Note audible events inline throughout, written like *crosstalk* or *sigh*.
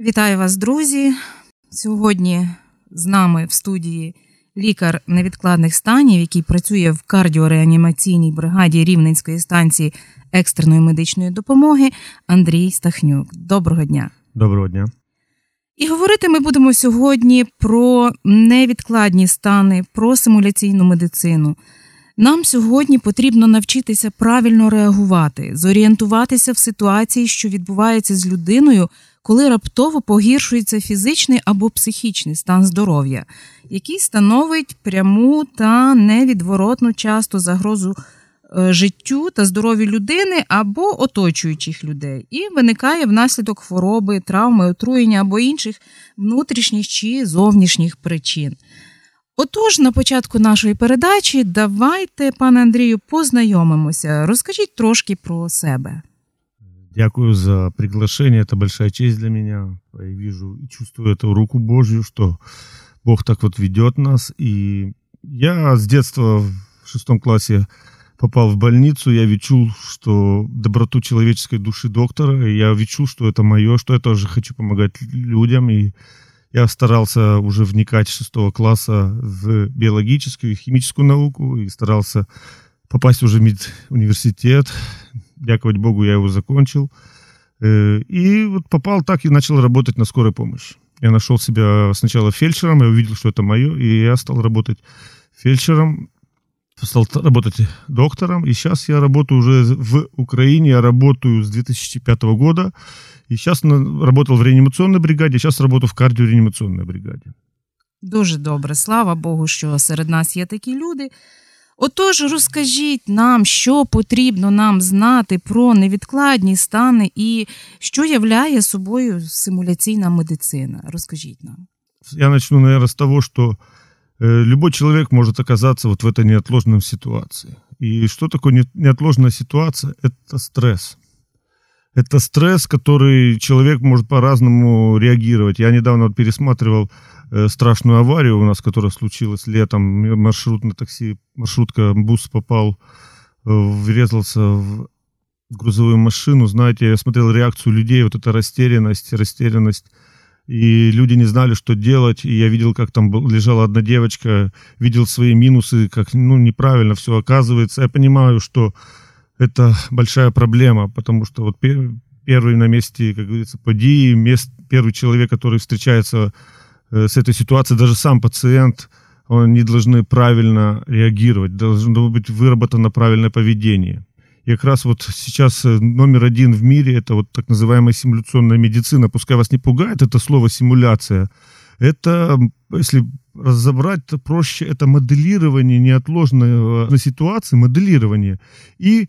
Вітаю вас, друзі. Сьогодні з нами в студії лікар невідкладних станів, який працює в кардіореанімаційній бригаді Рівненської станції екстреної медичної допомоги Андрій Стахнюк. Доброго дня. Доброго дня. І говорити ми будемо сьогодні про невідкладні стани, про симуляційну медицину. Нам сьогодні потрібно навчитися правильно реагувати, зорієнтуватися в ситуації, що відбувається з людиною, коли раптово погіршується фізичний або психічний стан здоров'я, який становить пряму та невідворотну часто загрозу е, життю та здоров'ю людини або оточуючих людей, і виникає внаслідок хвороби, травми, отруєння або інших внутрішніх чи зовнішніх причин. Отож, на початку нашої передачі давайте, пане Андрію, познайомимося. Розкажіть трошки про себе. Дякую за приглашение. Это большая честь для меня. Я вижу и чувствую эту руку Божью, что Бог так вот ведет нас. И я с детства в шестом классе попал в больницу, я відчув, что доброту человеческой души доктора, я відчув, что это мое, что я тоже хочу помогать людям, и я старался уже вникать с шестого класса в биологическую и химическую науку, и старался попасть уже в медуниверситет. Дякувати Богу, я его закончил. Э, и вот попал так и начал работать на скорой помощи. Я нашел себя сначала фельдшером, я увидел, что это мое, и я стал работать фельдшером, стал работать доктором, и сейчас я работаю уже в Украине, я работаю с 2005 года, и сейчас работал в реанимационной бригаде, сейчас работаю в кардіореанімаційній бригаді. Дуже добре. Слава Богу, що серед нас є такі люди. Отож, розкажіть нам, що потрібно нам знати про невідкладні стани і що являє собою симуляційна медицина. Розкажіть нам. Я начну, наверное, с того, что э, любой человек может оказаться вот в этой неотложной ситуации. И что такое неотложная ситуация? Это стресс. Это стресс, который человек может по-разному реагировать. Я недавно вот пересматривал Э, страшную аварию у нас, которая случилась летом. Маршрутное такси, маршрутка, бус попал, э, врезался в грузовую машину. Знаете, я смотрел реакцию людей, вот эта растерянность, растерянность. И люди не знали, что делать. И я видел, как там лежала одна девочка, видел свои минусы, как ну, неправильно все оказывается. Я понимаю, что это большая проблема, потому что вот первый на месте, как говорится, подии, мест, первый человек, который встречается Э, с этой ситуацией даже сам пациент, они должны правильно реагировать, должно быть выработано правильное поведение. И как раз вот сейчас э, номер один в мире это вот так называемая симуляционная медицина. Пускай вас не пугает это слово симуляция. Это, если разобрать, то проще это моделирование неотложной ситуации, моделирование и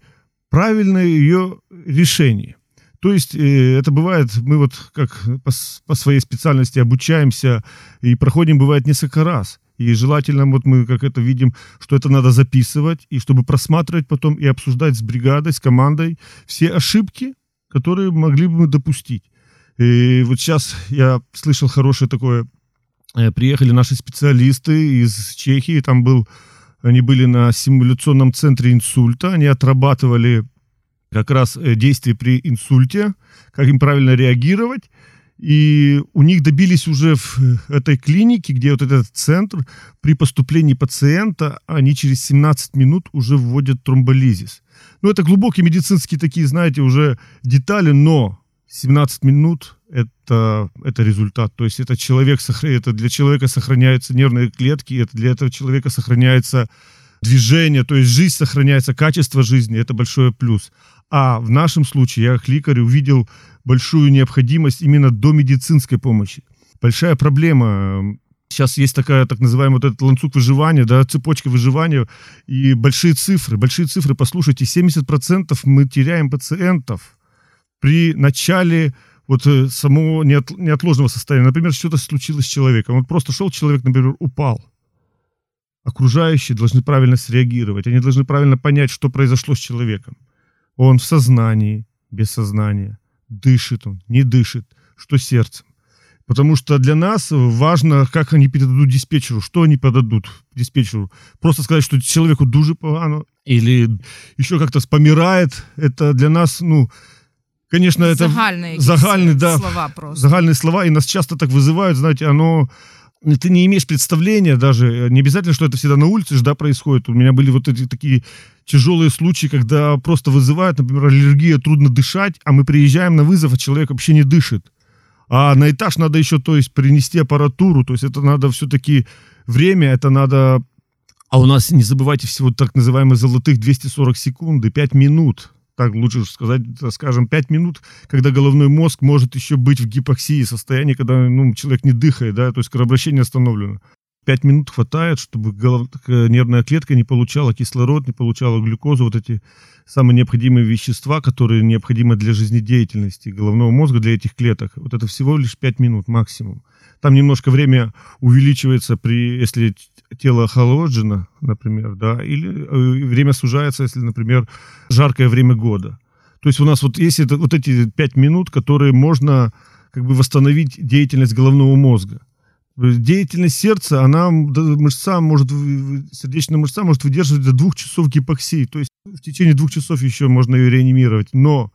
правильное ее решение. То есть э, это бывает, мы вот как по, своей специальности обучаемся и проходим, бывает, несколько раз. И желательно, вот мы как это видим, что это надо записывать, и чтобы просматривать потом и обсуждать с бригадой, с командой все ошибки, которые могли бы мы допустить. И вот сейчас я слышал хорошее такое, э, приехали наши специалисты из Чехии, там был, они были на симуляционном центре инсульта, они отрабатывали как раз э, действий при инсульте, как им правильно реагировать. И у них добились уже в э, этой клинике, где вот этот центр, при поступлении пациента, они через 17 минут уже вводят тромболизис. Ну, это глубокие медицинские такие, знаете, уже детали, но 17 минут это, это результат. То есть это, человек, это для человека сохраняются нервные клетки, это для этого человека сохраняется движение, то есть жизнь сохраняется, качество жизни, это большой плюс. А в нашем случае я, как лекарь, увидел большую необходимость именно до медицинской помощи. Большая проблема. Сейчас есть такая так называемая вот этот ланцуг выживания, да, цепочка выживания и большие цифры. Большие цифры, послушайте, 70% мы теряем пациентов при начале вот э, самого неотложного состояния. Например, что-то случилось с человеком. Он просто шел, человек, например, упал. Окружающие должны правильно среагировать. Они должны правильно понять, что произошло с человеком. Он в сознании, без сознания, дышит он, не дышит, что сердцем. Потому что для нас важно, как они передадут диспетчеру, что они подадут диспетчеру. Просто сказать, что человеку дуже погано, или еще как-то спомирает, это для нас, ну, Конечно, это загальные, загальные, да, слова просто. загальные слова, и нас часто так вызывают, знаете, оно ты не имеешь представления даже, не обязательно, что это всегда на улице же, да, происходит. У меня были вот эти такие тяжелые случаи, когда просто вызывают, например, аллергия, трудно дышать, а мы приезжаем на вызов, а человек вообще не дышит. А на этаж надо еще, то есть, принести аппаратуру, то есть это надо все-таки время, это надо... А у нас, не забывайте, всего так называемых золотых 240 секунд, 5 минут так лучше сказать, скажем, 5 минут, когда головной мозг может еще быть в гипоксии, состоянии, когда ну, человек не дыхает, да, то есть кровообращение остановлено. 5 минут хватает, чтобы голов... нервная клетка не получала кислород, не получала глюкозу, вот эти самые необходимые вещества, которые необходимы для жизнедеятельности головного мозга, для этих клеток. Вот это всего лишь 5 минут максимум. Там немножко время увеличивается, при, если тело охолоджено, например, да, или э, время сужается, если, например, жаркое время года. То есть у нас вот есть это, вот эти пять минут, которые можно как бы восстановить деятельность головного мозга. Деятельность сердца, она, мышца может, сердечная мышца может выдерживать до двух часов гипоксии. То есть в течение двух часов еще можно ее реанимировать. Но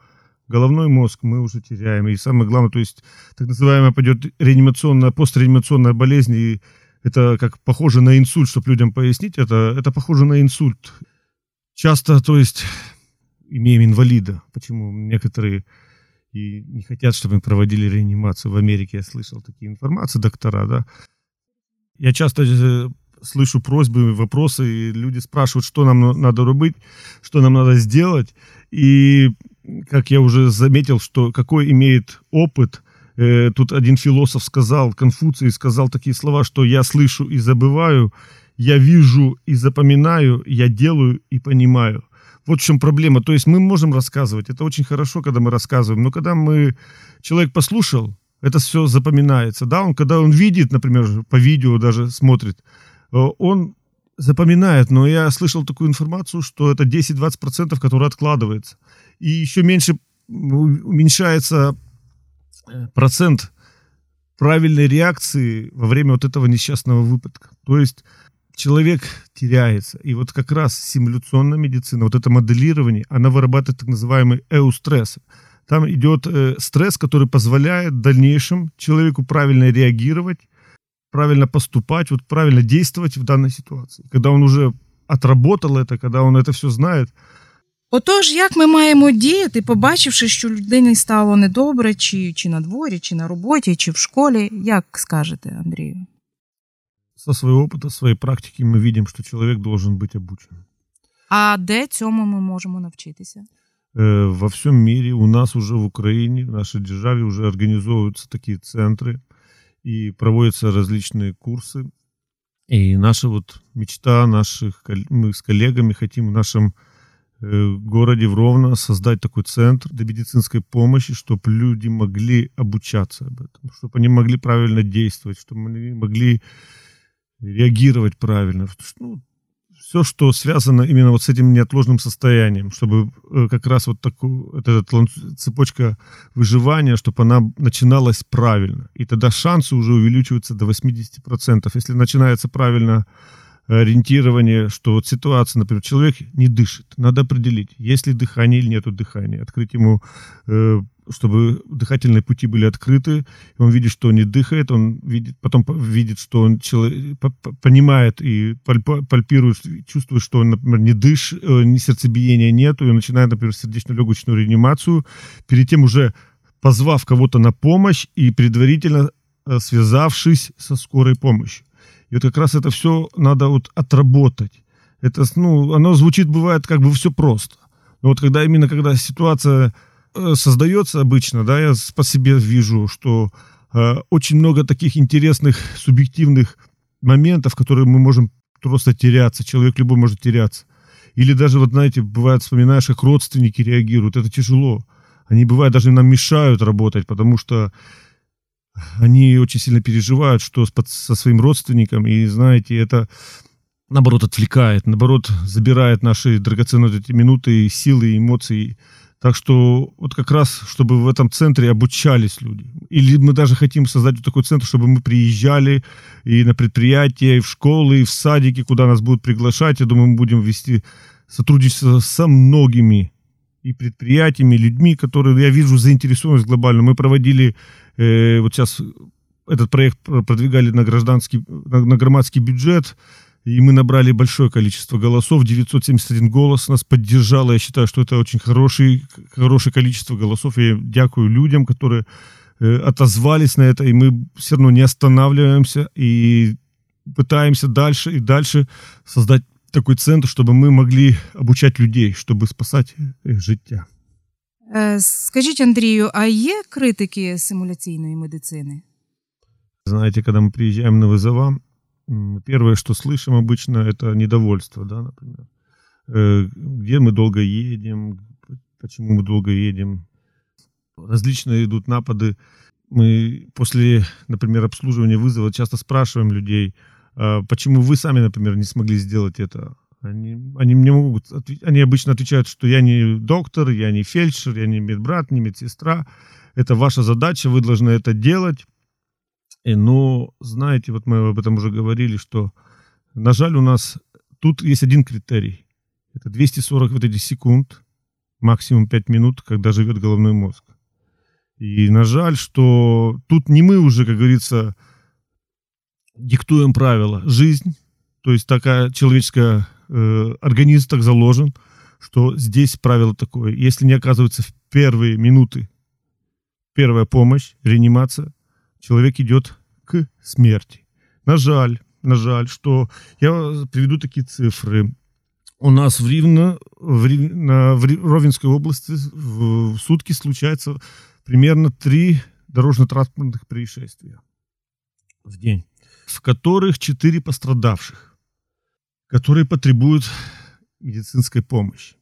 головной мозг мы уже теряем. И самое главное, то есть так называемая пойдет реанимационная, постреанимационная болезнь, и это как похоже на инсульт, чтобы людям пояснить, это, это похоже на инсульт. Часто, то есть, имеем инвалида. Почему некоторые и не хотят, чтобы мы проводили реанимацию. В Америке я слышал такие информации, доктора, да. Я часто э, слышу просьбы, вопросы, и люди спрашивают, что нам надо рубить, что нам надо сделать. И, как я уже заметил, что какой имеет опыт Э, тут один философ сказал, Конфуций сказал такие слова, что я слышу и забываю, я вижу и запоминаю, я делаю и понимаю. Вот в чем проблема. То есть мы можем рассказывать, это очень хорошо, когда мы рассказываем, но когда мы, человек послушал, это все запоминается. Да, он, когда он видит, например, по видео даже смотрит, э, он запоминает, но я слышал такую информацию, что это 10-20%, которые откладывается. И еще меньше уменьшается Э, процент правильной реакции во время вот этого несчастного выпадка. То есть человек теряется. И вот как раз симуляционная медицина, вот это моделирование, она вырабатывает так называемый эустресс. Там идет э, стресс, который позволяет в дальнейшем человеку правильно реагировать, правильно поступать, вот правильно действовать в данной ситуации. Когда он уже отработал это, когда он это все знает, Отож, як ми маємо діяти, побачивши, що людині стало недобре, чи чи на дворі, чи на роботі, чи в школі, як скажете, Андрію? Со своего опыта, своей практики мы видим, что человек должен быть обучен. А де цьому ми можемо навчитися? Э, во всем мире, у нас уже в Украине, в нашей державе уже организовываются такие центры и проводятся различные курсы. И наша вот мечта наших, мы с коллегами хотим в нашем Э, городе в Ровно создать такой центр для медицинской помощи, чтобы люди могли обучаться об этом, чтобы они могли правильно действовать, чтобы они могли реагировать правильно. Ну, все, что связано именно вот с этим неотложным состоянием, чтобы э, как раз вот такую, вот эта цепочка выживания, чтобы она начиналась правильно. И тогда шансы уже увеличиваются до 80%. Если начинается правильно ориентирование, что вот ситуация, например, человек не дышит, надо определить, есть ли дыхание или нету дыхания, открыть ему, э, чтобы дыхательные пути были открыты, он видит, что он не дыхает, он видит, потом видит, что он человек, понимает и пальпирует, чувствует, что он, например, не дышит, э, ни сердцебиения нету, и он начинает, например, сердечно-легочную реанимацию, перед тем уже позвав кого-то на помощь и предварительно э, связавшись со скорой помощью. И вот как раз это все надо вот отработать. Это, ну, оно звучит, бывает, как бы все просто. Но вот когда именно, когда ситуация э, создается обычно, да, я по себе вижу, что э, очень много таких интересных, субъективных моментов, которые мы можем просто теряться. Человек любой может теряться. Или даже, вот знаете, бывает, вспоминаешь, как родственники реагируют. Это тяжело. Они, бывает, даже нам мешают работать, потому что они очень сильно переживают, что со своим родственником, и знаете, это наоборот отвлекает, наоборот забирает наши драгоценные эти минуты, силы, эмоции. Так что вот как раз, чтобы в этом центре обучались люди. Или мы даже хотим создать вот такой центр, чтобы мы приезжали и на предприятия, и в школы, и в садики, куда нас будут приглашать. Я думаю, мы будем вести сотрудничество со многими и предприятиями, и людьми, которые, я вижу, заинтересованность глобально. Мы проводили, э, вот сейчас этот проект продвигали на гражданский, на, на громадский бюджет, и мы набрали большое количество голосов, 971 голос нас поддержало. Я считаю, что это очень хороший, хорошее количество голосов. Я дякую людям, которые э, отозвались на это, и мы все равно не останавливаемся и пытаемся дальше и дальше создать такой центр, чтобы мы могли обучать людей, чтобы спасать их життя. Скажіть, Андрію, а є критики симуляційної медицини? Знаете, когда мы приезжаем на вызова, первое, что слышим обычно, это недовольство, да, например. Э, где мы долго едем, почему мы долго едем. Различные идут напады. Мы после, например, обслуживания вызова часто спрашиваем людей, а почему вы сами, например, не смогли сделать это. Они, они мне могут, они обычно отвечают, что я не доктор, я не фельдшер, я не медбрат, не медсестра. Это ваша задача, вы должны это делать. И, но, знаете, вот мы об этом уже говорили, что, на жаль, у нас тут есть один критерий. Это 240 вот эти секунд, максимум 5 минут, когда живет головной мозг. И, на жаль, что тут не мы уже, как говорится, диктуем правила. Жизнь, то есть такая человеческая, э, организм так заложен, что здесь правило такое. Если не оказывается в первые минуты первая помощь, реанимация, человек идет к смерти. На жаль, на жаль, что я приведу такие цифры. У нас в, Ривно, в, Рив, на, в Ровенской области в сутки случается примерно три дорожно-транспортных происшествия в день, в которых четыре пострадавших, которые потребуют медицинской помощи.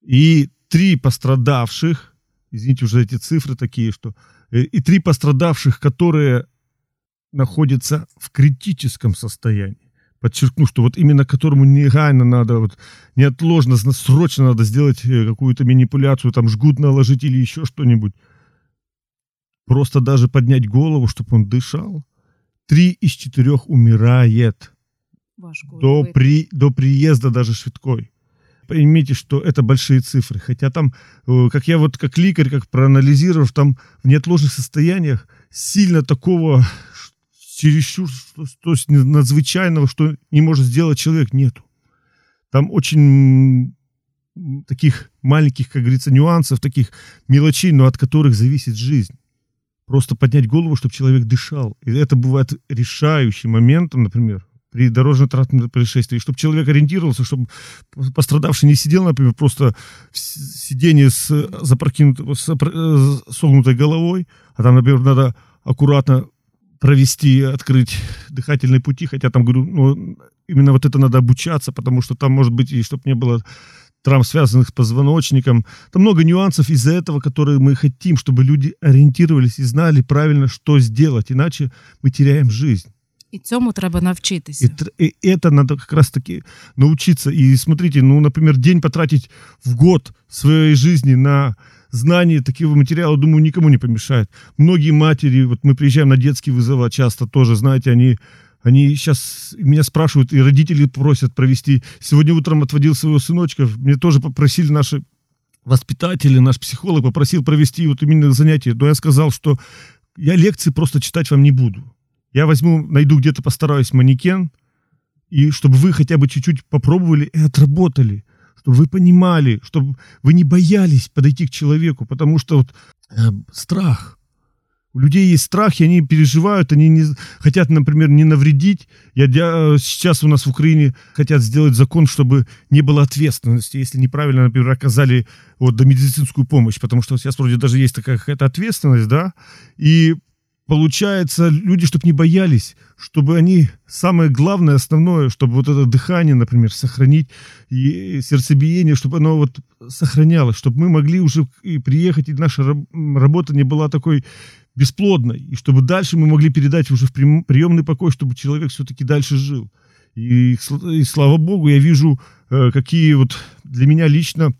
И три пострадавших, извините, уже эти цифры такие, что Э, и три пострадавших, которые находятся в критическом состоянии. Подчеркну, что вот именно которому негайно надо, вот неотложно, срочно надо сделать э, какую-то манипуляцию, там жгут наложить или еще что-нибудь. Просто даже поднять голову, чтобы он дышал. Три из четырех умирает. До, при, до приезда даже швидкой поймите, что это большие цифры. Хотя там, э, как я вот как лекарь, как проанализировав, там в неотложных состояниях сильно такого чересчур, то есть надзвычайного, что не может сделать человек, нету. Там очень таких маленьких, как говорится, нюансов, таких мелочей, но от которых зависит жизнь. Просто поднять голову, чтобы человек дышал. И это бывает решающим моментом, например, при дорожно-транспортном происшествии, чтобы человек ориентировался, чтобы пострадавший не сидел, например, просто в сиденье с, запрокинутой, с э, согнутой головой, а там, например, надо аккуратно провести, открыть дыхательные пути, хотя там, говорю, ну, именно вот это надо обучаться, потому что там, может быть, и чтобы не было травм, связанных с позвоночником. Там много нюансов из-за этого, которые мы хотим, чтобы люди ориентировались и знали правильно, что сделать, иначе мы теряем жизнь. І цьому треба навчитися. И, и это надо как раз-таки научиться. И смотрите, ну, например, день потратить в год своей жизни на знание такого материала, думаю, никому не помешает. Многие матери, вот мы приезжаем на детские вызовы часто тоже, знаете, они, они сейчас меня спрашивают, и родители просят провести. Сегодня утром отводил своего сыночка, мне тоже попросили наши воспитатели, наш психолог попросил провести вот именно занятие. Но я сказал, что я лекции просто читать вам не буду. Я возьму, найду где-то, постараюсь манекен, и чтобы вы хотя бы чуть-чуть попробовали и отработали, чтобы вы понимали, чтобы вы не боялись подойти к человеку, потому что вот э, страх. У людей есть страх, и они переживают, они не, хотят, например, не навредить. Я, я, сейчас у нас в Украине хотят сделать закон, чтобы не было ответственности, если неправильно, например, оказали вот, медицинскую помощь, потому что сейчас вроде даже есть такая какая-то ответственность, да, и получается, люди, чтобы не боялись, чтобы они, самое главное, основное, чтобы вот это дыхание, например, сохранить, и сердцебиение, чтобы оно вот сохранялось, чтобы мы могли уже и приехать, и наша работа не была такой бесплодной, и чтобы дальше мы могли передать уже в приемный покой, чтобы человек все-таки дальше жил. И, и слава богу, я вижу, э, какие вот для меня лично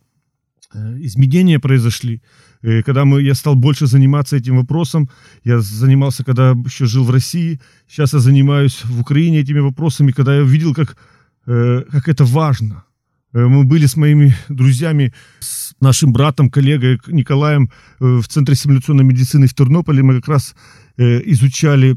э, изменения произошли. Э, когда мы, я стал больше заниматься этим вопросом, я занимался, когда еще жил в России, сейчас я занимаюсь в Украине этими вопросами, когда я видел, как, как это важно. Э, мы были с моими друзьями, с нашим братом, коллегой Николаем э, в Центре симуляционной медицины в Тернополе. Мы как раз э, изучали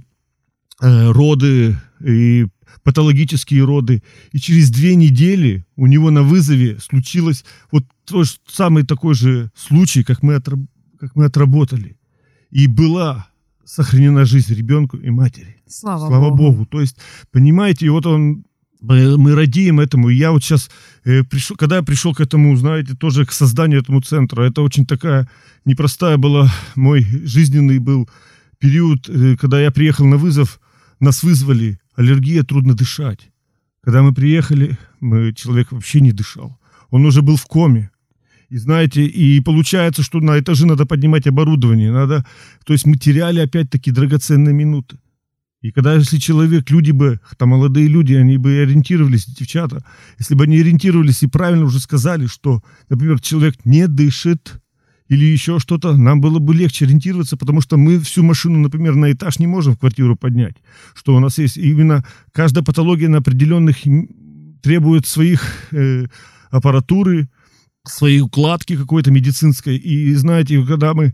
роды и патологические роды. И через две недели у него на вызове случилось вот тот же самый такой же случай, как мы, отраб как мы отработали. И была сохранена жизнь ребенку и матери. Слава, Слава Богу. Богу. То есть, понимаете, и вот он мы радеем этому. Я вот сейчас э, пришел, когда я пришел к этому, знаете, тоже к созданию этому центра, это очень такая непростая была, мой жизненный был период, э, когда я приехал на вызов, нас вызвали, аллергия, трудно дышать. Когда мы приехали, мы, человек вообще не дышал. Он уже был в коме. И знаете, и получается, что на этаже надо поднимать оборудование, надо, то есть мы теряли опять-таки драгоценные минуты. И когда, если человек, люди бы, там молодые люди, они бы ориентировались, девчата, если бы они ориентировались и правильно уже сказали, что, например, человек не дышит или еще что-то, нам было бы легче ориентироваться, потому что мы всю машину, например, на этаж не можем в квартиру поднять. Что у нас есть именно каждая патология на определенных требует своих э, аппаратуры, своей укладки какой-то медицинской. И знаете, когда мы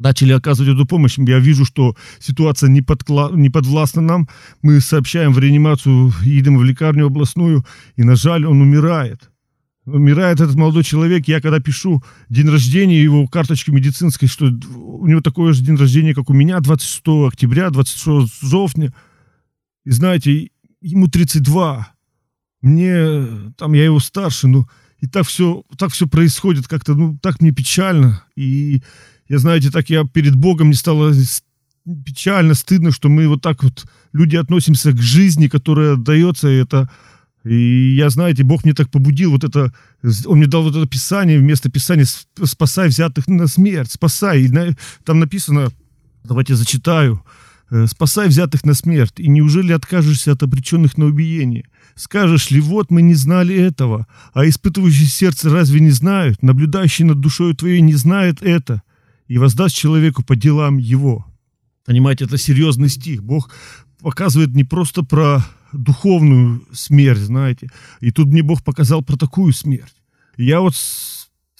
начали оказывать эту помощь, я вижу, что ситуация не, подкла... не подвластна нам, мы сообщаем в реанимацию, едем в лекарню областную, и, на жаль, он умирает. Умирает этот молодой человек, я когда пишу день рождения, его карточки медицинской, что у него такое же день рождения, как у меня, 26 октября, 26 жовтня, и знаете, ему 32, мне, там, я его старше, ну, и так все, так все происходит как-то, ну, так мне печально, и я, знаете, так я перед Богом не стало печально, стыдно, что мы вот так вот, люди относимся к жизни, которая дается, и это... И я, знаете, Бог мне так побудил, вот это, Он мне дал вот это писание, вместо писания «спасай взятых на смерть», «спасай». И там написано, давайте зачитаю, «Э, «спасай взятых на смерть, и неужели откажешься от обреченных на убиение?» Скажешь ли, вот мы не знали этого, а испытывающие сердце разве не знают, наблюдающий над душой твоей не знает это? И воздаст человеку по делам его. Понимаете, это серьезный стих. Бог показывает не просто про духовную смерть, знаете. И тут мне Бог показал про такую смерть. Я вот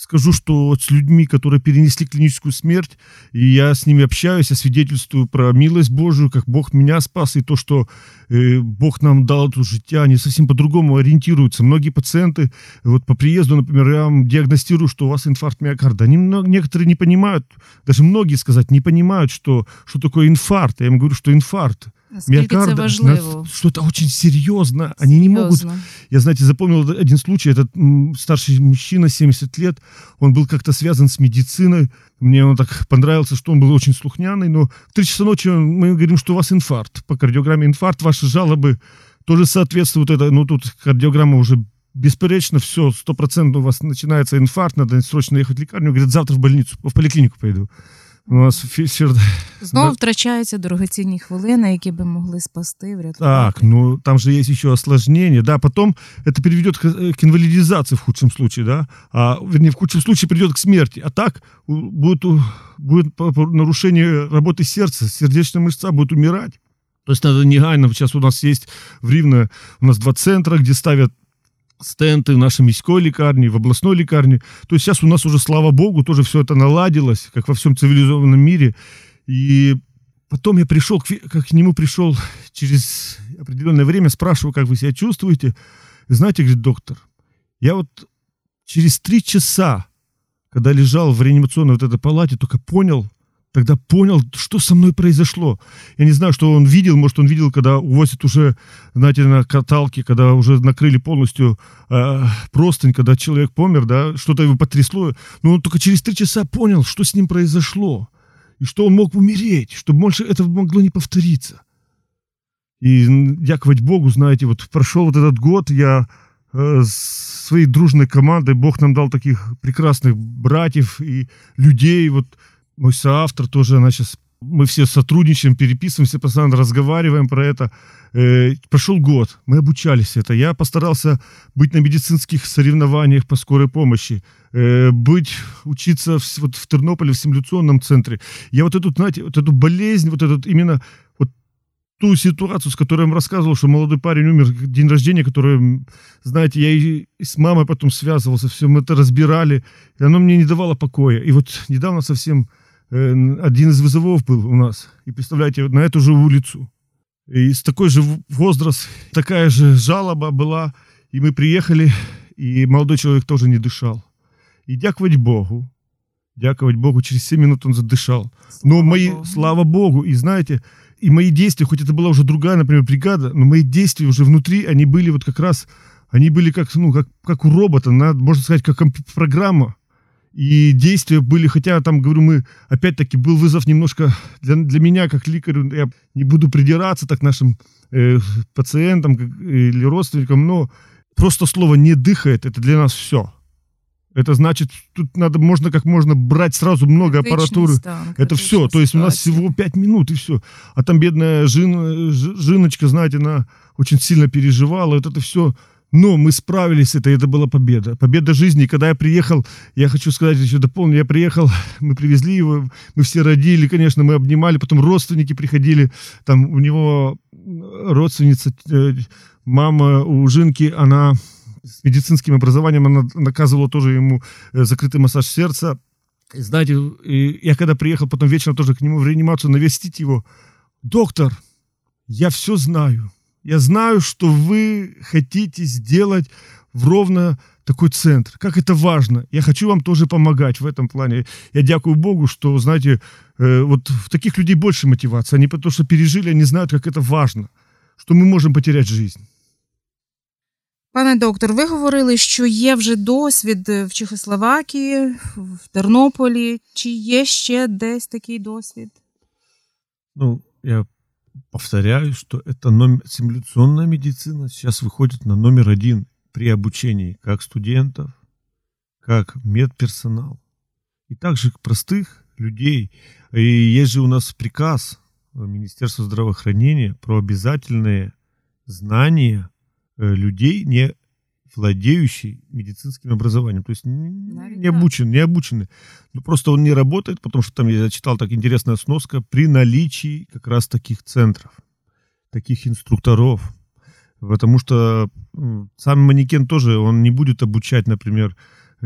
скажу, что с людьми, которые перенесли клиническую смерть, и я с ними общаюсь, я свидетельствую про милость Божию, как Бог меня спас, и то, что э, Бог нам дал это життя, они совсем по-другому ориентируются. Многие пациенты, вот по приезду, например, я вам диагностирую, что у вас инфаркт миокарда. Они, некоторые не понимают, даже многие сказать, не понимают, что, что такое инфаркт. Я им говорю, что инфаркт – Наскільки це важливо? Что это очень серьезно. Они не могут... Я, знаете, запомнил один случай. Этот старший мужчина, 70 лет, он был как-то связан с медициной. Мне он так понравился, что он был очень слухняный. Но в 3 часа ночи мы говорим, что у вас инфаркт. По кардиограмме инфаркт. Ваши жалобы тоже соответствуют. Это, ну, тут кардиограмма уже бесперечно, все, стопроцентно у вас начинается инфаркт, надо срочно ехать в лекарню. Говорит, завтра в больницу, в поликлинику пойду. У нас фішер... Знову втрачаються дорогоцінні хвилини, які би могли спасти, врятувати. Так, ну там же есть еще осложнение, да, потом это приведет к, э, к инвалидизации в худшем случае, да, а, вернее, в худшем случае придет к смерти, а так будет, будет нарушение работы сердца, сердечная мышца будет умирать. То есть надо негайно, сейчас у нас есть в Ривно, у нас два центра, где ставят стенты в нашей міської лікарні, в областной лікарні. То есть сейчас у нас уже, слава богу, тоже все это наладилось, как во всем цивилизованном мире. И потом я пришел, как к нему пришел через определенное время, спрашиваю, как вы себя чувствуете. И знаете, говорит доктор, я вот через три часа, когда лежал в реанимационной вот этой палате, только понял, тогда понял, что со мной произошло. Я не знаю, что он видел, может, он видел, когда увозят уже, знаете, на каталке, когда уже накрыли полностью э, простынь, когда человек помер, да, что-то его потрясло. Но он только через три часа понял, что с ним произошло, и что он мог умереть, чтобы больше этого могло не повториться. И дяковать Богу, знаете, вот прошел вот этот год, я э, своей дружной командой, Бог нам дал таких прекрасных братьев и людей, вот мой соавтор тоже, она сейчас, мы все сотрудничаем, переписываемся, постоянно разговариваем про это. Э, прошел год, мы обучались это. Я постарался быть на медицинских соревнованиях по скорой помощи, э, быть, учиться в, вот в Тернополе в симуляционном центре. Я вот эту, знаете, вот эту болезнь, вот этот именно вот ту ситуацию, с которой я вам рассказывал, что молодой парень умер, день рождения, который, знаете, я и с мамой потом связывался, все мы это разбирали, и оно мне не давало покоя. И вот недавно совсем один из вызовов был у нас, и представляете, на эту же улицу, и с такой же возраст, такая же жалоба была, и мы приехали, и молодой человек тоже не дышал. И дяковать Богу, дяковать Богу, через 7 минут он задышал. Слава Но мои, Богу. слава Богу, и знаете, и мои действия, хоть это была уже другая, например, бригада, но мои действия уже внутри, они были вот как раз, они были как, ну, как, как у робота, надо, можно сказать, как программа. И действия были, хотя там, говорю, мы, опять-таки, был вызов немножко для, для меня, как лекарю, я не буду придираться так нашим э, пациентам или родственникам, но просто слово «не дыхает» — это для нас все. Это значит, тут надо, можно как можно брать сразу много аппаратуры. Стан, это все. То есть у нас всего 5 минут и все. А там бедная Жин, Жиночка, знаете, она очень сильно переживала. Вот это все. Но мы справились с этой, это была победа. Победа жизни. когда я приехал, я хочу сказать, еще дополню, я приехал, *laughs* мы привезли его, мы все родили, конечно, мы обнимали, потом родственники приходили, там у него родственница, э, мама у Жинки, она с медицинским образованием, она наказывала тоже ему э, закрытый массаж сердца. И знаете, я когда приехал потом вечером тоже к нему в реанимацию навестить его, доктор, я все знаю. Я знаю, что вы хотите сделать в ровно такой центр. Как это важно. Я хочу вам тоже помогать в этом плане. Я дякую Богу, что, знаете, э, вот в таких людей больше мотивации. Они потому что пережили, они знают, как это важно. Что мы можем потерять жизнь. Пане доктор, ви говорили, що є вже досвід в Чехословакії, в Тернополі. Чи є ще десь такий досвід? Ну, я повторяю, что это номер, симуляционная медицина сейчас выходит на номер один при обучении как студентов, как медперсонал и также простых людей. И есть же у нас приказ Министерства здравоохранения про обязательные знания Э, людей, не владеющий медицинским образованием. То есть не обучен, не обученный. Ну, просто он не работает, потому что там я читал так интересная сноска, при наличии как раз таких центров, таких инструкторов. Потому что сам манекен тоже, он не будет обучать, например,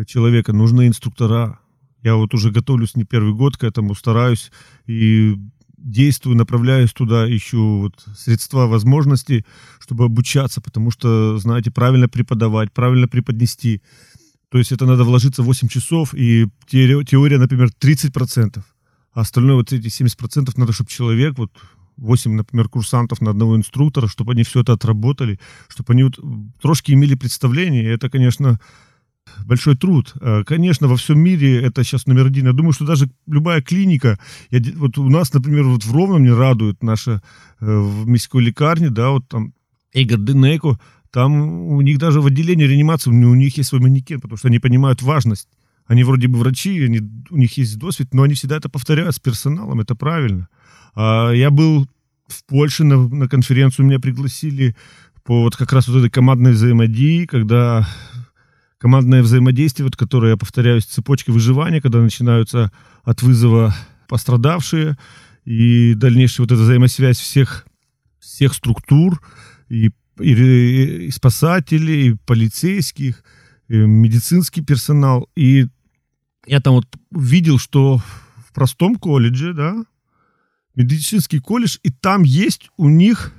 человека. Нужны инструктора. Я вот уже готовлюсь не первый год к этому, стараюсь. И действую, направляюсь туда, ищу вот средства, возможности, чтобы обучаться, потому что, знаете, правильно преподавать, правильно преподнести. То есть это надо вложиться 8 часов, и теория, например, 30%, а остальное вот эти 70% надо, чтобы человек, вот 8, например, курсантов на одного инструктора, чтобы они все это отработали, чтобы они вот трошки имели представление. Это, конечно, большой труд. Э, конечно, во всем мире это сейчас номер один. Я думаю, что даже любая клиника, я, вот у нас, например, вот в Ровном не радует наша э, в міській лікарні, да, вот там Игорь Денеко, там у них даже в отделении реанимации у них есть свой манекен, потому что они понимают важность. Они вроде бы врачи, они, у них есть досвид, но они всегда это повторяют с персоналом, это правильно. А я был в Польше на, на конференцию, меня пригласили по вот как раз вот этой командной взаимодействии, когда командное взаимодействие, вот, которое, я повторяюсь, цепочки выживания, когда начинаются от вызова пострадавшие, и дальнейшая вот эта взаимосвязь всех, всех структур, и, и, и спасателей, и полицейских, и медицинский персонал. И я там вот видел, что в простом колледже, да, медицинский колледж, и там есть у них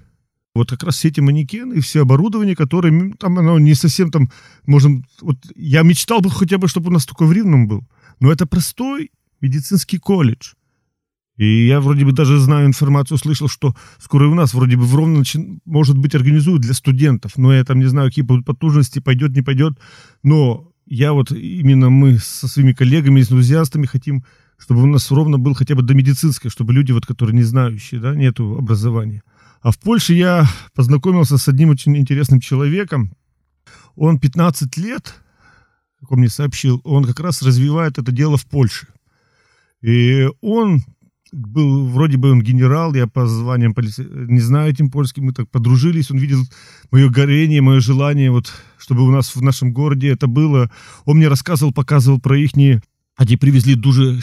вот как раз все эти манекены и все оборудование, которое там оно не совсем там, можем, вот я мечтал бы хотя бы, чтобы у нас такой в Ривном был, но это простой медицинский колледж. И я вроде бы даже знаю информацию, слышал, что скоро и у нас вроде бы в Ровно может быть организуют для студентов, но я там не знаю, какие будут потужности, пойдет, не пойдет, но я вот именно мы со своими коллегами, с энтузиастами хотим, чтобы у нас ровно был хотя бы до медицинской, чтобы люди, вот, которые не знающие, да, нету образования, а в Польше я познакомился с одним очень интересным человеком. Он 15 лет, как он мне сообщил, он как раз развивает это дело в Польше. И он был, вроде бы он генерал, я по званиям полиции, не знаю этим польским, мы так подружились, он видел мое горение, мое желание, вот, чтобы у нас в нашем городе это было. Он мне рассказывал, показывал про их Они привезли дуже,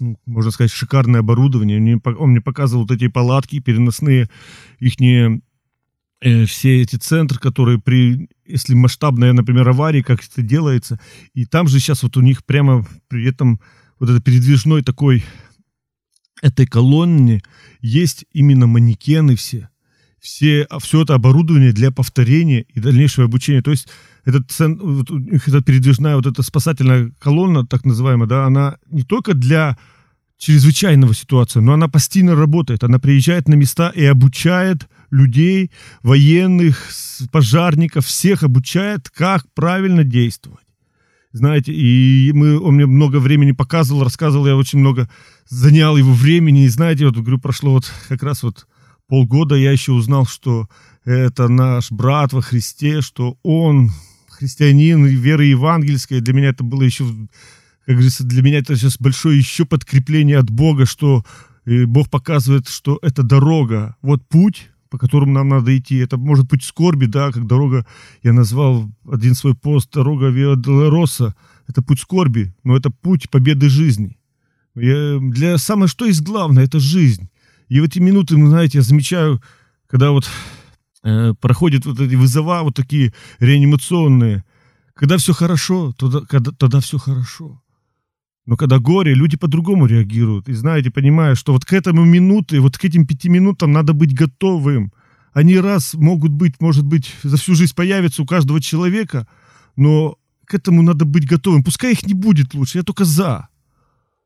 ну, можно сказать, шикарное оборудование. Он мне показывал вот эти палатки переносные, их э, все эти центры, которые при, если масштабная, например, авария, как это делается, и там же сейчас вот у них прямо при этом вот это передвижной такой этой колонне есть именно манекены все, все, все это оборудование для повторения и дальнейшего обучения. То есть этот, вот, эта передвижная вот эта спасательная колонна, так называемая, да, она не только для чрезвычайного ситуации, но она постоянно работает. Она приезжает на места и обучает людей, военных, пожарников, всех обучает, как правильно действовать. Знаете, и мы, он мне много времени показывал, рассказывал, я очень много занял его времени, и знаете, вот, говорю, прошло вот как раз вот полгода, я еще узнал, что это наш брат во Христе, что он христианин веры евангельской. Для меня это было еще, как говорится, для меня это сейчас большое еще подкрепление от Бога, что э, Бог показывает, что это дорога, вот путь, по которому нам надо идти. Это может быть скорби, да, как дорога, я назвал один свой пост, дорога Виа Долороса. Это путь скорби, но это путь победы жизни. Я, для самое, что есть главное, это жизнь. И в эти минуты, вы знаете, я замечаю, когда вот э, проходят вот эти вызова, вот такие реанимационные, когда все хорошо, тогда, когда, тогда все хорошо. Но когда горе, люди по-другому реагируют. И знаете, понимая, что вот к этому минуты, вот к этим пяти минутам надо быть готовым. Они раз могут быть, может быть, за всю жизнь появятся у каждого человека, но к этому надо быть готовым. Пускай их не будет лучше, я только за.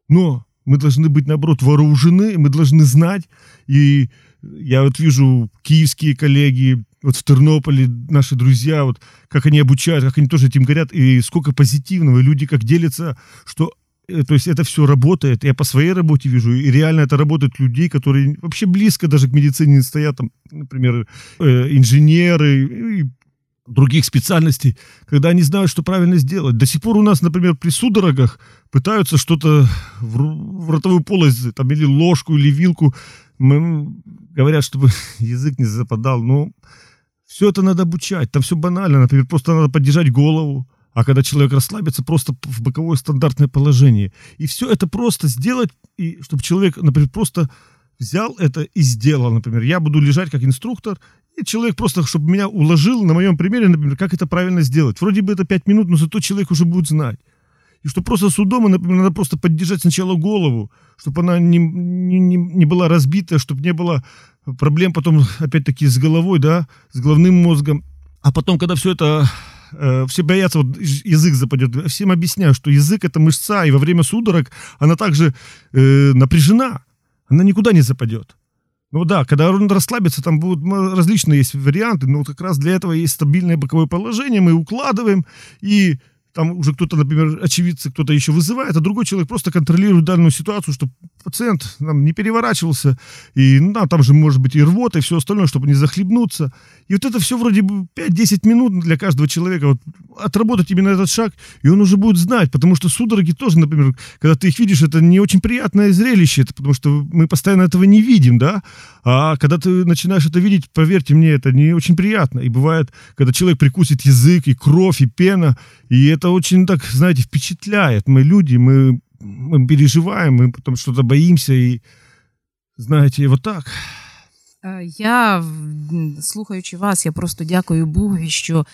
Но мы должны быть, наоборот, вооружены, мы должны знать. И я вот вижу киевские коллеги, вот в Тернополе наши друзья, вот как они обучают, как они тоже этим горят, и сколько позитивного, и люди как делятся, что э, то есть это все работает. Я по своей работе вижу, и реально это работает людей, которые вообще близко даже к медицине не стоят, там, например, э, инженеры, других специальностей, когда они знают, что правильно сделать. До сих пор у нас, например, при судорогах пытаются что-то в, ротовую полость, там, или ложку, или вилку, мы, говорят, чтобы *laughs* язык не западал, но все это надо обучать, там все банально, например, просто надо поддержать голову, а когда человек расслабится, просто в боковое стандартное положение. И все это просто сделать, и чтобы человек, например, просто взял это и сделал, например. Я буду лежать как инструктор, и человек просто, чтобы меня уложил на моем примере, например, как это правильно сделать. Вроде бы это 5 минут, но зато человек уже будет знать. И что просто судом, например, надо просто поддержать сначала голову, чтобы она не, не, не была разбита, чтобы не было проблем потом, опять-таки, с головой, да, с головным мозгом. А потом, когда все это э, все боятся, вот язык западет. Всем объясняю, что язык это мышца, и во время судорог она также э, напряжена. Она никуда не западет. Ну да, когда он расслабится, там будут различные есть варианты, но как раз для этого есть стабильное боковое положение, мы укладываем, и там уже кто-то, например, очевидцы, кто-то еще вызывает, а другой человек просто контролирует данную ситуацию, чтобы пациент нам не переворачивался, и ну, там же может быть и рвота, и все остальное, чтобы не захлебнуться. И вот это все вроде бы 5-10 минут для каждого человека, вот отработать именно этот шаг, и он уже будет знать, потому что судороги тоже, например, когда ты их видишь, это не очень приятное зрелище, это потому что мы постоянно этого не видим, да, а когда ты начинаешь это видеть, поверьте мне, это не очень приятно. И бывает, когда человек прикусит язык, и кровь, и пена, и это очень так, знаете, впечатляет. Мы люди, мы, мы переживаем, мы потом что-то боимся, и знаете, вот так. Я, слухаючи вас, я просто дякую Богу, що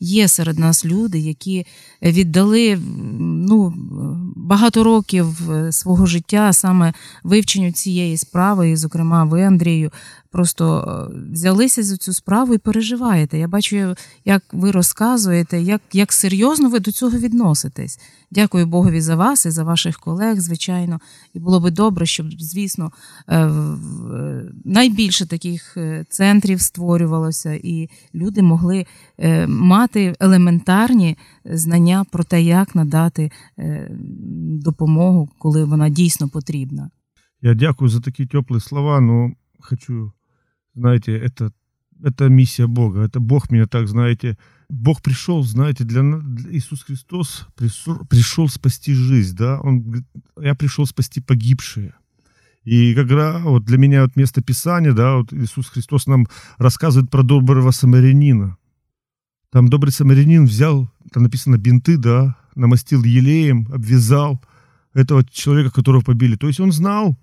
є серед нас люди, які віддали ну, багато років свого життя саме вивченню цієї справи, і, зокрема, ви, Андрію, просто взялися за цю справу і переживаєте. Я бачу, як ви розказуєте, як, як серйозно ви до цього відноситесь. Дякую Богові за вас і за ваших колег, звичайно. І було би добре, щоб, звісно, найбільше таких центрів створювалося, і люди могли мати елементарні знання про те, як надати допомогу, коли вона дійсно потрібна. Я дякую за такі теплі слова, но хочу, знаете, это, это миссия Бога. Это Бог меня так, знаете, Бог пришел, знаете, для, для Иисус Христос пришел, пришел спасти жизнь, да, Он говорит, я пришел спасти погибшие. И как раз вот для меня вот место Писания, да, вот Иисус Христос нам рассказывает про доброго самарянина. Там добрый самарянин взял, там написано бинты, да, намастил елеем, обвязал, этого человека, которого побили. То есть он знал,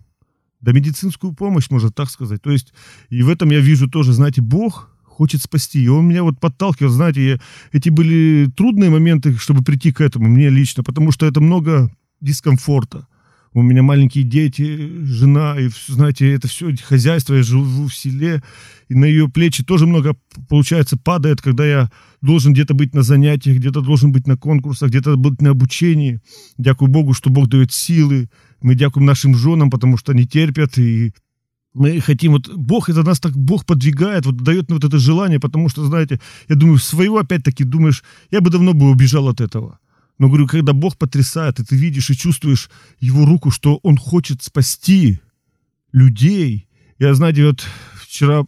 да медицинскую помощь, можно так сказать. То есть и в этом я вижу тоже, знаете, Бог хочет спасти. И он меня вот подталкивал, знаете, я, эти были трудные моменты, чтобы прийти к этому, мне лично, потому что это много дискомфорта. У меня маленькие дети, жена, и, знаете, это все хозяйство, я живу в селе, и на ее плечи тоже много, получается, падает, когда я должен где-то быть на занятиях, где-то должен быть на конкурсах, где-то быть на обучении. Дякую Богу, что Бог дает силы. Мы дякуем нашим женам, потому что они терпят, и мы хотим, вот Бог, это нас так, Бог подвигает, вот дает вот это желание, потому что, знаете, я думаю, своего опять-таки думаешь, я бы давно бы убежал от этого. Но говорю, когда Бог потрясает, и ты видишь и чувствуешь его руку, что он хочет спасти людей. Я, знаете, вот вчера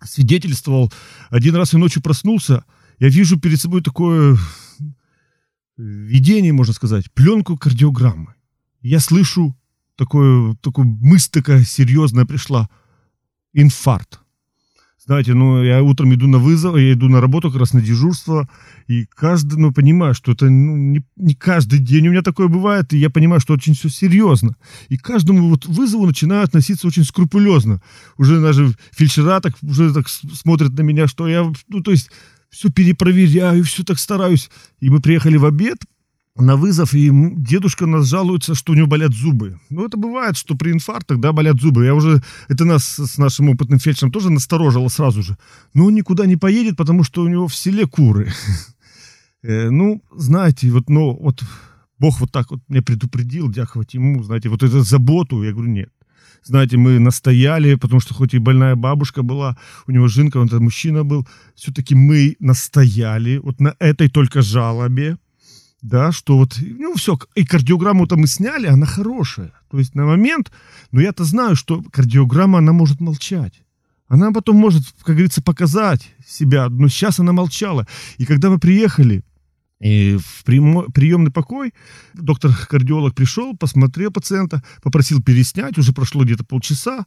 свидетельствовал, один раз я ночью проснулся, я вижу перед собой такое видение, можно сказать, пленку кардиограммы. Я слышу такое, такую мысль такая серьезная пришла. Инфаркт. Знаете, ну, я утром иду на вызов, я иду на работу как раз на дежурство, и каждый, ну, понимаю, что это ну, не, не каждый день у меня такое бывает, и я понимаю, что очень все серьезно. И каждому вот вызову начинаю относиться очень скрупулезно. Уже даже фельдшера так, уже так смотрят на меня, что я, ну, то есть, все перепроверяю, все так стараюсь. И мы приехали в обед, на вызов, и дедушка нас жалуется, что у него болят зубы. Ну, это бывает, что при инфарктах, да, болят зубы. Я уже, это нас с нашим опытным фельдшером тоже насторожило сразу же. Но он никуда не поедет, потому что у него в селе куры. *laughs* Э, ну, знаете, вот, но вот Бог вот так вот меня предупредил, дяковать ему, знаете, вот эту заботу, я говорю, нет. Знаете, мы настояли, потому что хоть и больная бабушка была, у него жинка, он этот мужчина был, все-таки мы настояли вот на этой только жалобе, да, что вот, ну, все, и кардиограмму-то мы сняли, она хорошая. То есть на момент, но я-то знаю, что кардиограмма, она может молчать. Она потом может, как говорится, показать себя, но сейчас она молчала. И когда мы приехали и в приемный покой, доктор-кардиолог пришел, посмотрел пациента, попросил переснять, уже прошло где-то полчаса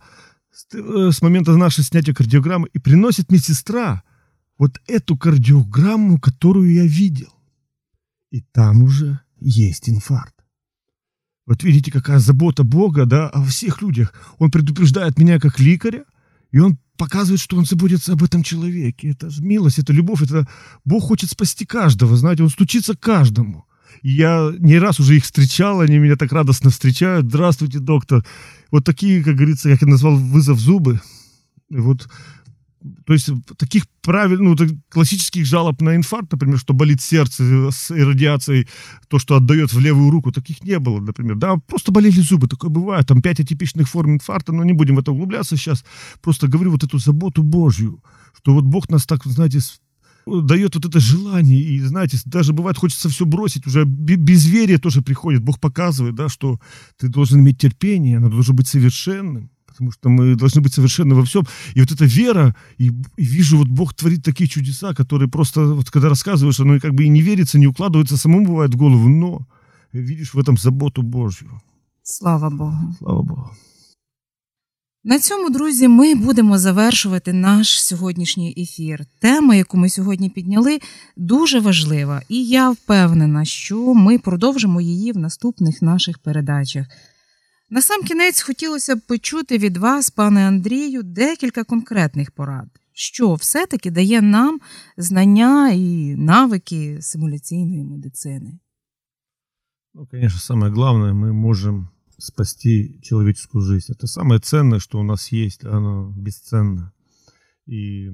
с, э, с момента нашей снятия кардиограммы, и приносит медсестра вот эту кардиограмму, которую я видел. И там уже есть инфаркт. Вот видите, какая забота Бога, да, о всех людях. Он предупреждает меня как лекаря, и он показывает, что он заботится об этом человеке. Это милость, это любовь, это Бог хочет спасти каждого, знаете, он стучится к каждому. Я не раз уже их встречал, они меня так радостно встречают. Здравствуйте, доктор. Вот такие, как говорится, как я назвал, вызов зубы. И вот то есть таких правил, ну, классических жалоб на инфаркт, например, что болит сердце с радиацией, то, что отдает в левую руку, таких не было, например. Да, просто болели зубы, такое бывает. Там пять атипичных форм инфаркта, но не будем в это углубляться сейчас. Просто говорю вот эту заботу Божью, что вот Бог нас так, знаете, дает вот это желание, и, знаете, даже бывает хочется все бросить, уже безверие тоже приходит, Бог показывает, да, что ты должен иметь терпение, оно должно быть совершенным, потому что мы должны быть совершенны во всем. И вот эта вера, и, и вижу, вот Бог творит такие чудеса, которые просто, вот когда рассказываешь, оно как бы и не верится, не укладывается, самому бывает в голову, но видишь в этом заботу Божью. Слава Богу. Слава Богу. На цьому, друзі, ми будемо завершувати наш сьогоднішній ефір. Тема, яку ми сьогодні підняли, дуже важлива, і я впевнена, що ми продовжимо її в наступних наших передачах. На сам кінець хотілося б почути від вас, пане Андрію, декілька конкретних порад, що все-таки дає нам знання і навики симуляційної медицини. Ну, конечно, самое главное, мы можем спасти человеческую жизнь. Это самое ценное, что у нас есть, оно бесценно. И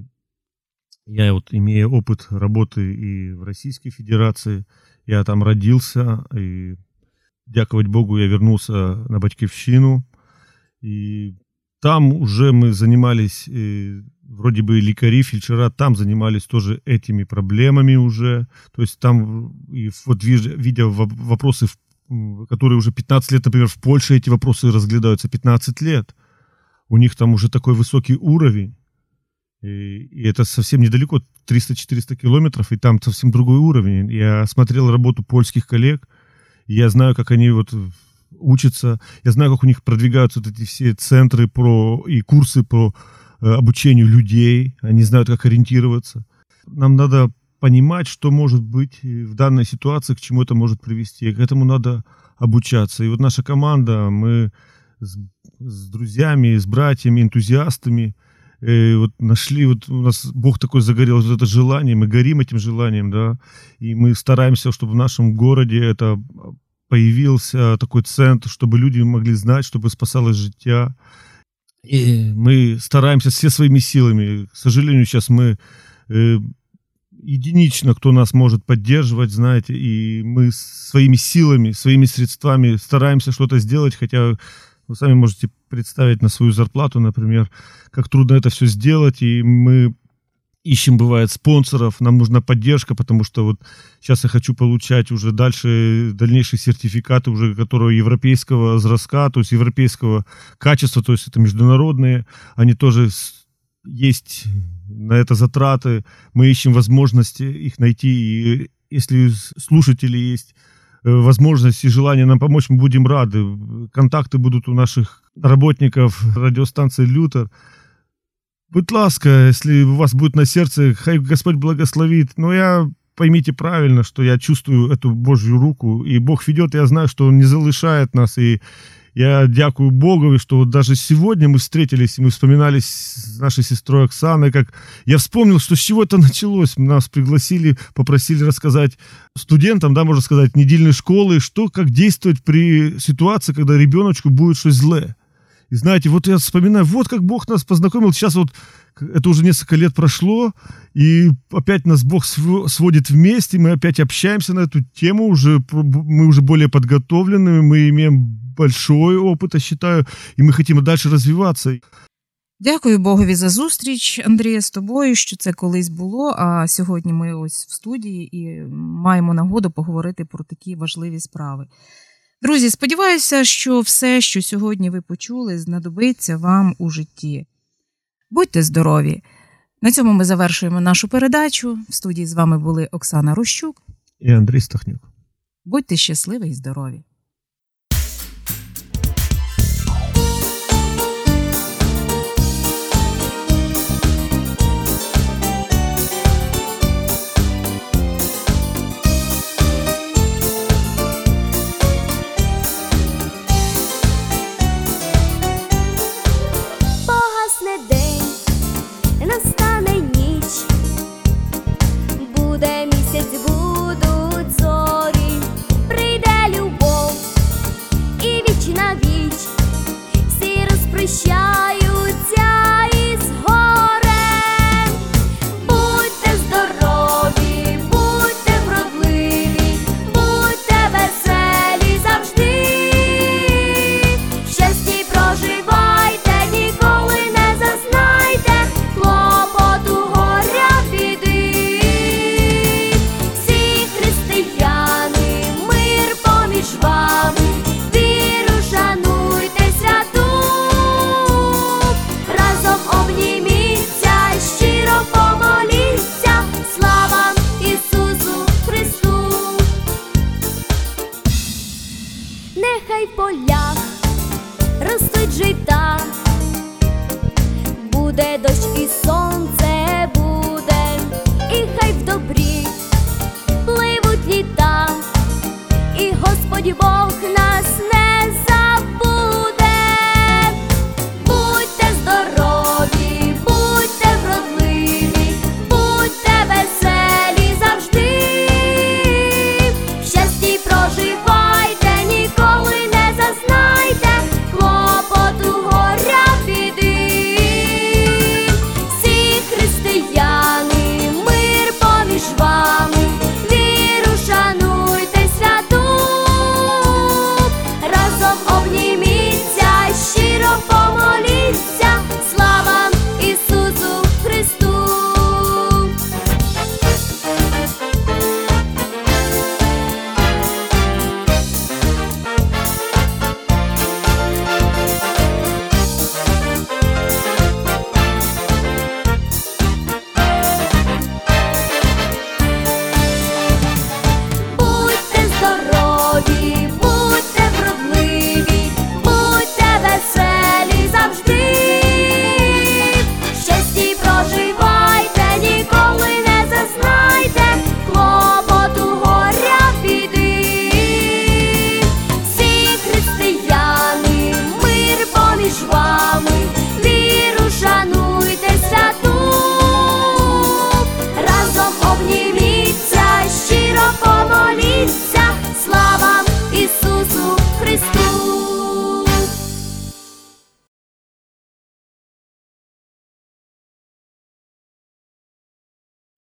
я вот, имея опыт работы и в Российской Федерации, я там родился, и дякувати Богу, я вернулся на Батьківщину. И там уже мы занимались, вроде бы лекари, фельдшера, там занимались тоже этими проблемами уже. То есть там, и вот видя вопросы, которые уже 15 лет, например, в Польше эти вопросы разглядаются 15 лет, у них там уже такой высокий уровень, и это совсем недалеко, 300-400 километров, и там совсем другой уровень. Я смотрел работу польских коллег – я знаю, как они вот учатся, я знаю, как у них продвигаются вот эти все центры про и курсы по э, обучению людей, они знают, как ориентироваться. Нам надо понимать, что может быть в данной ситуации, к чему это может привести. К этому надо обучаться. И вот наша команда, мы с, с друзьями, с братьями, энтузиастами э, вот нашли, вот у нас Бог такой загорел, вот это желание, мы горим этим желанием, да, и мы стараемся, чтобы в нашем городе это появился такой центр, чтобы люди могли знать, чтобы спасалось життя. И мы стараемся все своими силами. К сожалению, сейчас мы э, единично, кто нас может поддерживать, знаете, и мы своими силами, своими средствами стараемся что-то сделать, хотя вы сами можете представить на свою зарплату, например, как трудно это все сделать, и мы ищем, бывает, спонсоров, нам нужна поддержка, потому что вот сейчас я хочу получать уже дальше дальнейшие сертификаты, уже которого европейского зразка, то есть европейского качества, то есть это международные, они тоже есть на это затраты, мы ищем возможности их найти, и если слушатели есть возможность и желание нам помочь, мы будем рады. Контакты будут у наших работников радиостанции «Лютер». Будь ласка, если у вас будет на сердце, хай Господь благословит. Но я поймите правильно, что я чувствую эту Божью руку, и Бог ведет, я знаю, что Он не залишает нас, и я дякую Богу, что вот даже сегодня мы встретились, мы вспоминали с нашей сестрой Оксаной, как я вспомнил, что с чего это началось. Нас пригласили, попросили рассказать студентам, да, можно сказать, недельной школы, что, как действовать при ситуации, когда ребеночку будет что-то злое. И знаете, вот я вспоминаю, вот как Бог нас познакомил. Сейчас вот это уже несколько лет прошло, и опять нас Бог сводит вместе, мы опять общаемся на эту тему, уже, мы уже более подготовлены, мы имеем большой опыт, я считаю, і ми хотімо далі розвиватися. Дякую Богові за зустріч, Андрія, з тобою, що це колись було. А сьогодні ми ось в студії і маємо нагоду поговорити про такі важливі справи. Друзі, сподіваюся, що все, що сьогодні ви почули, знадобиться вам у житті. Будьте здорові! На цьому ми завершуємо нашу передачу. В студії з вами були Оксана Рощук і Андрій Стахнюк. Будьте щасливі і здорові!